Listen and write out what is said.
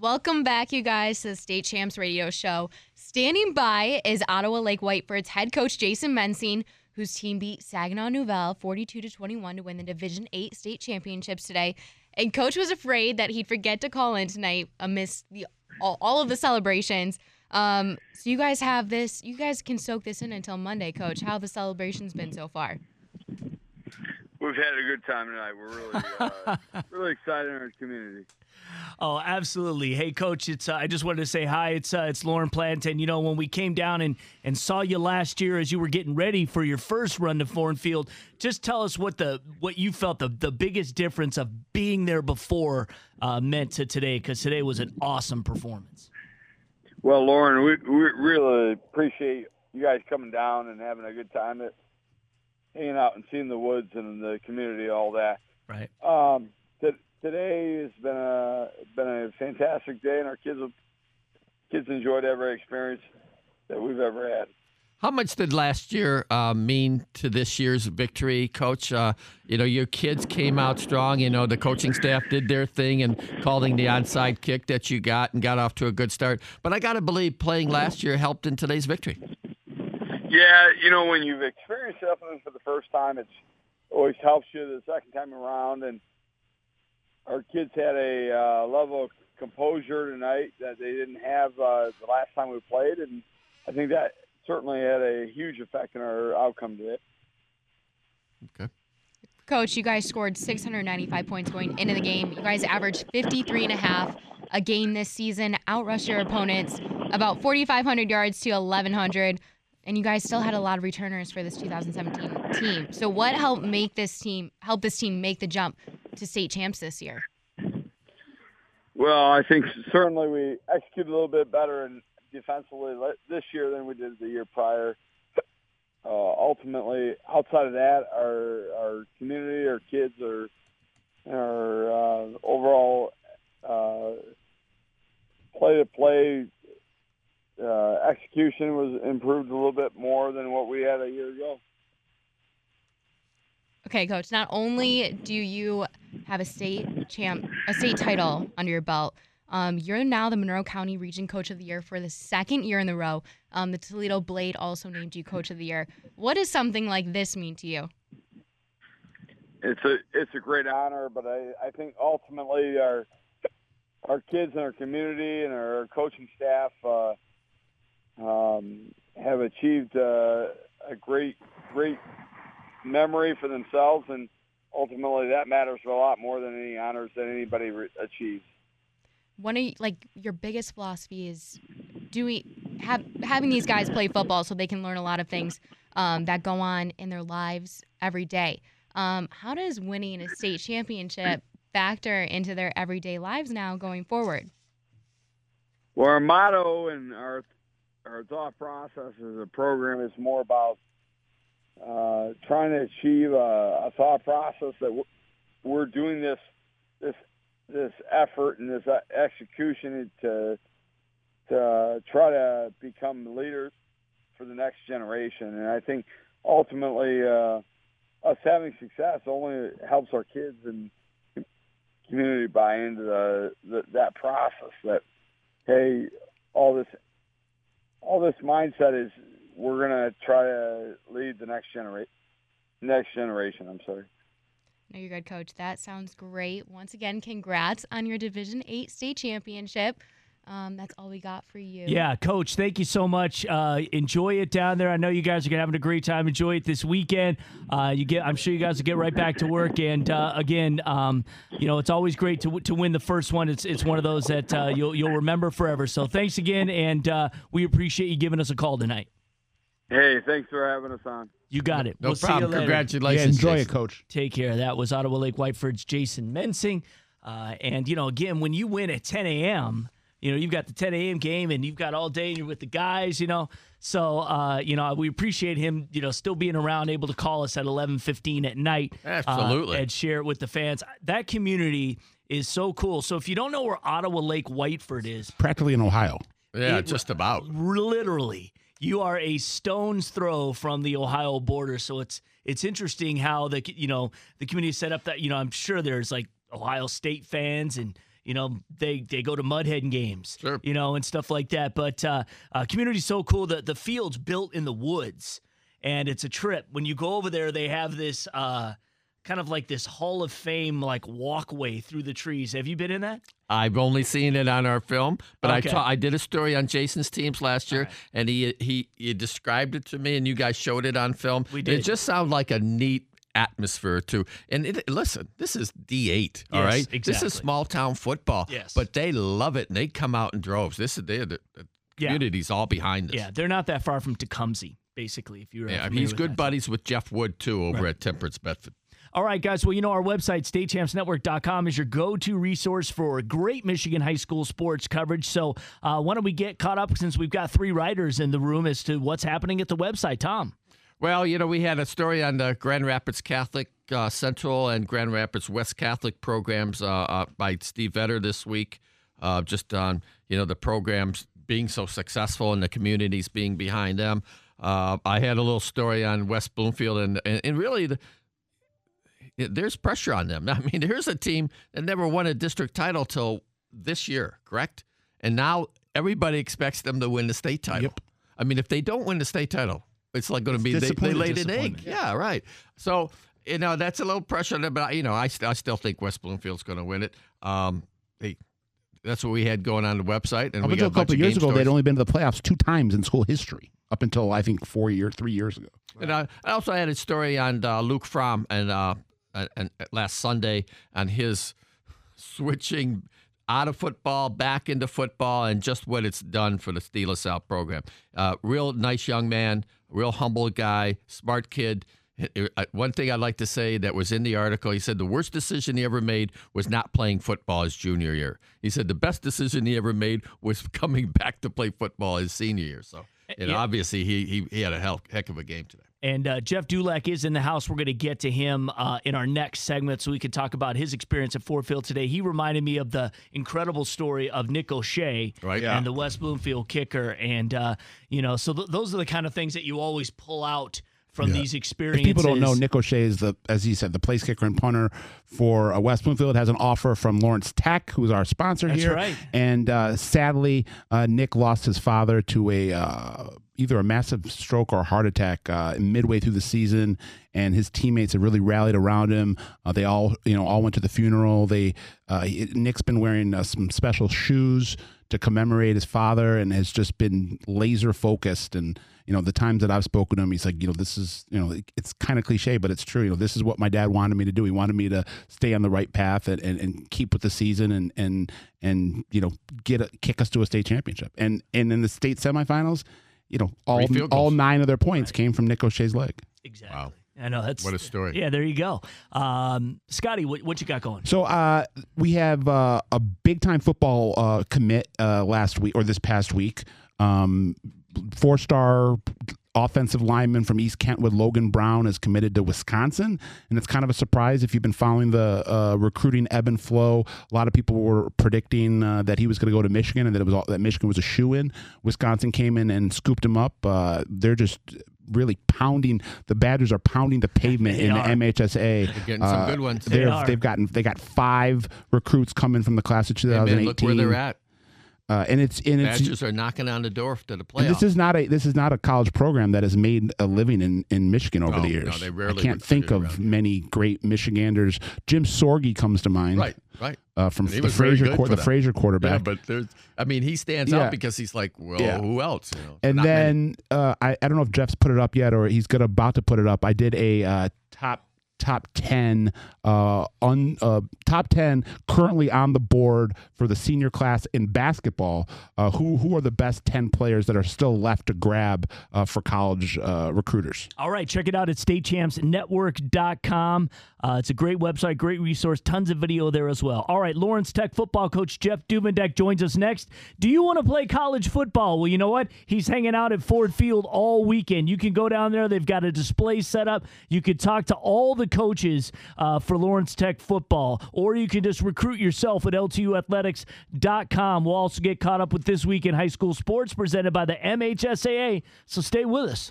Welcome back, you guys, to the State Champs Radio Show. Standing by is Ottawa Lake Whiteford's head coach Jason Mensing, whose team beat Saginaw Nouvel 42 to 21 to win the Division 8 state championships today. And coach was afraid that he'd forget to call in tonight amidst the all, all of the celebrations. Um, so you guys have this. You guys can soak this in until Monday, coach. How have the celebrations been so far? We've had a good time tonight. We're really, uh, really excited in our community. Oh, absolutely. Hey, coach, it's uh, I just wanted to say hi. It's uh, it's Lauren Planton. You know, when we came down and and saw you last year as you were getting ready for your first run to Ford Field, just tell us what the what you felt the the biggest difference of being there before uh, meant to today, because today was an awesome performance. Well, Lauren, we we really appreciate you guys coming down and having a good time, at, hanging out and seeing the woods and the community, all that. Right. Um, today has been a been a fantastic day, and our kids kids enjoyed every experience that we've ever had. How much did last year uh, mean to this year's victory, Coach? Uh, you know, your kids came out strong. You know, the coaching staff did their thing and calling the onside kick that you got and got off to a good start. But I got to believe playing last year helped in today's victory. Yeah, you know, when you've experienced something for the first time, it's always helps you the second time around. And our kids had a uh, level of composure tonight that they didn't have uh, the last time we played, and I think that certainly had a huge effect on our outcome today. Okay. Coach, you guys scored 695 points going into the game. You guys averaged 53 and a half a game this season, outrushed your opponents about 4,500 yards to 1,100, and you guys still had a lot of returners for this 2017 team. So, what helped make this team help this team make the jump to state champs this year? Well, I think certainly we executed a little bit better and defensively this year than we did the year prior. Uh, ultimately, outside of that, our our community, our kids, our our uh, overall uh, play to play execution was improved a little bit more than what we had a year ago. Okay, coach. Not only do you have a state champ, a state title under your belt, um, you're now the Monroe County Region Coach of the Year for the second year in a row. Um, the Toledo Blade also named you Coach of the Year. What does something like this mean to you? It's a it's a great honor, but I, I think ultimately our our kids and our community and our coaching staff uh, um, have achieved uh, a great great memory for themselves, and ultimately that matters a lot more than any honors that anybody re- achieves. One of like your biggest philosophy is doing have having these guys play football so they can learn a lot of things um, that go on in their lives every day. Um, how does winning a state championship factor into their everyday lives now going forward? Well, our motto and our our thought process as a program is more about uh, trying to achieve a, a thought process that we're doing this this this effort and this uh, execution to to try to become leaders for the next generation. And I think ultimately, uh, us having success only helps our kids and community buy into the, the that process. That hey, all this all this mindset is we're to try to lead the next generation. Next generation, I'm sorry. No, you're good, Coach. That sounds great. Once again, congrats on your Division Eight state championship. Um, that's all we got for you. Yeah, Coach, thank you so much. Uh, enjoy it down there. I know you guys are gonna having a great time. Enjoy it this weekend. Uh, you get, I'm sure you guys will get right back to work. And uh, again, um, you know, it's always great to to win the first one. It's it's one of those that uh, you'll you'll remember forever. So thanks again, and uh, we appreciate you giving us a call tonight. Hey, thanks for having us on. You got it. No we'll problem. Congratulations. Yeah, enjoy it, Coach. Take care. That was Ottawa Lake Whiteford's Jason Mensing. Uh, and, you know, again, when you win at 10 a.m., you know, you've got the 10 a.m. game and you've got all day and you're with the guys, you know. So, uh, you know, we appreciate him, you know, still being around, able to call us at 11:15 at night, absolutely, uh, and share it with the fans. That community is so cool. So, if you don't know where Ottawa Lake Whiteford is, practically in Ohio. Yeah, it, just about. Literally, you are a stone's throw from the Ohio border. So it's it's interesting how the you know the community set up that you know I'm sure there's like Ohio State fans and you know, they they go to Mud Hen games, Sure. you know, and stuff like that. But uh, uh, community's so cool. that the field's built in the woods, and it's a trip. When you go over there, they have this uh, kind of like this Hall of Fame like walkway through the trees. Have you been in that? I've only seen it on our film, but Okay. I ta- I did a story on Jason's teams last year, and he, he he described it to me, and you guys showed it on film. We did. It just sounded like a neat atmosphere too. And it, listen, this is D8, all Yes, right. This is small town football. Yes. but they love it, and they come out in droves. This is they, the, the Yeah. community's all behind this. Yeah, they're not that far from Tecumseh, basically. If you're Yeah, he's good that. buddies with Jeff Wood too over at Temperance Bedford. All right, guys. Well, you know, our website, statechampsnetwork.com, is your go to resource for great Michigan high school sports coverage. So, uh, why don't we get caught up since we've got three writers in the room as to what's happening at the website? Tom. Well, you know, we had a story on the Grand Rapids Catholic uh, Central and Grand Rapids West Catholic programs uh, uh, by Steve Vetter this week, uh, just on you know the programs being so successful and the communities being behind them. Uh, I had a little story on West Bloomfield, and and, and really the. There's pressure on them. I mean, here's a team that never won a district title till this year, correct? And now everybody expects them to win the state title. Yep. I mean, if they don't win the state title, it's like going to be they, they laid an egg. Yeah, right. So you know that's a little pressure, but you know I, st- I still think West Bloomfield's going to win it. Um, they, that's what we had going on the website, and Up we until got a couple of years ago, they'd only been to the playoffs two times in school history. Up until I think four years, three years ago. And I, I also had a story on uh, Luke Fromm and uh, and, and last Sunday on his switching out of football back into football and just what it's done for the Steelers South program. Uh, real nice young man, real humble guy, smart kid. Uh, One thing I'd like to say that was in the article, he said the worst decision he ever made was not playing football his junior year. He said the best decision he ever made was coming back to play football his senior year. So, you know, Yeah. obviously he, he he had a hell, heck of a game today. And uh, Jeff Dulac is in the house. We're going to get to him uh, in our next segment so we can talk about his experience at Ford Field today. He reminded me of the incredible story of Nick O'Shea Right. and the West Bloomfield kicker. And, uh, you know, so th- those are the kind of things that you always pull out from Yeah. these If experiences. people don't know, Nick O'Shea is the, as he said, the place kicker and punter for uh, West Bloomfield. Has an offer from Lawrence Tech, who's our sponsor That's here. right. And uh, sadly, uh, Nick lost his father to a uh, either a massive stroke or a heart attack uh, midway through the season. And his teammates have really rallied around him. Uh, they all, you know, all went to the funeral. They uh, Nick's been wearing uh, some special shoes to commemorate his father, and has just been laser focused and you know, the times that I've spoken to him, he's like, you know, this is, you know, it's kind of cliche, but it's true. You know, this is what my dad wanted me to do. He wanted me to stay on the right path and, and, and keep with the season and, and, and, you know, get a, kick us to a state championship. And, and in the state semifinals, you know, all, all nine of their points came from Nick O'Shea's leg. Exactly. Wow. I know that's What a story. Yeah, there you go. Um, Scotty, what, what you got going? So uh, we have uh, a big time football uh, commit uh, last week or this past week. Um, Four star offensive lineman from East Kentwood, Logan Brown, is committed to Wisconsin, and it's kind of a surprise if you've been following the uh, recruiting ebb and flow. A lot of people were predicting uh, that he was going to go to Michigan and that it was all, that Michigan was a shoe in. Wisconsin came in and scooped him up. Uh, they're just really pounding the Badgers are pounding the pavement They in are. the MHSA. They're getting some Uh, good ones. They they're- are. They've gotten they got five recruits coming from the class of Hey, 2018. man, look where they're at. Uh, and it's and it's Badgers are knocking on the door to the playoffs. this is not a this is not a college program that has made a living in, in Michigan over No, the no, years. they rarely I can't think of many great Michiganders. Jim Sorgi comes to mind, right, right. Uh, from the Fraser good the. Fraser Yeah, quarterback. but there's, I mean, he stands Yeah. out because he's like, well, Yeah. who else? You know, and then uh, I, I don't know if Jeff's put it up yet or he's gonna about to put it up. I did a uh, top top ten uh, un, uh, top ten currently on the board for the senior class in basketball. Uh, who who are the best ten players that are still left to grab uh, for college uh, recruiters? All right, check it out at statechampsnetwork.com. Uh, it's a great website, great resource, tons of video there as well. All right, Lawrence Tech football coach Jeff Duvendeck joins us next. Do you want to play college football? Well, you know what? He's hanging out at Ford Field all weekend. You can go down there. They've got a display set up. You could talk to all the coaches uh, for Lawrence Tech football, or you can just recruit yourself at LTUathletics.com. We'll also get caught up with this week in high school sports presented by the MHSAA. So stay with us.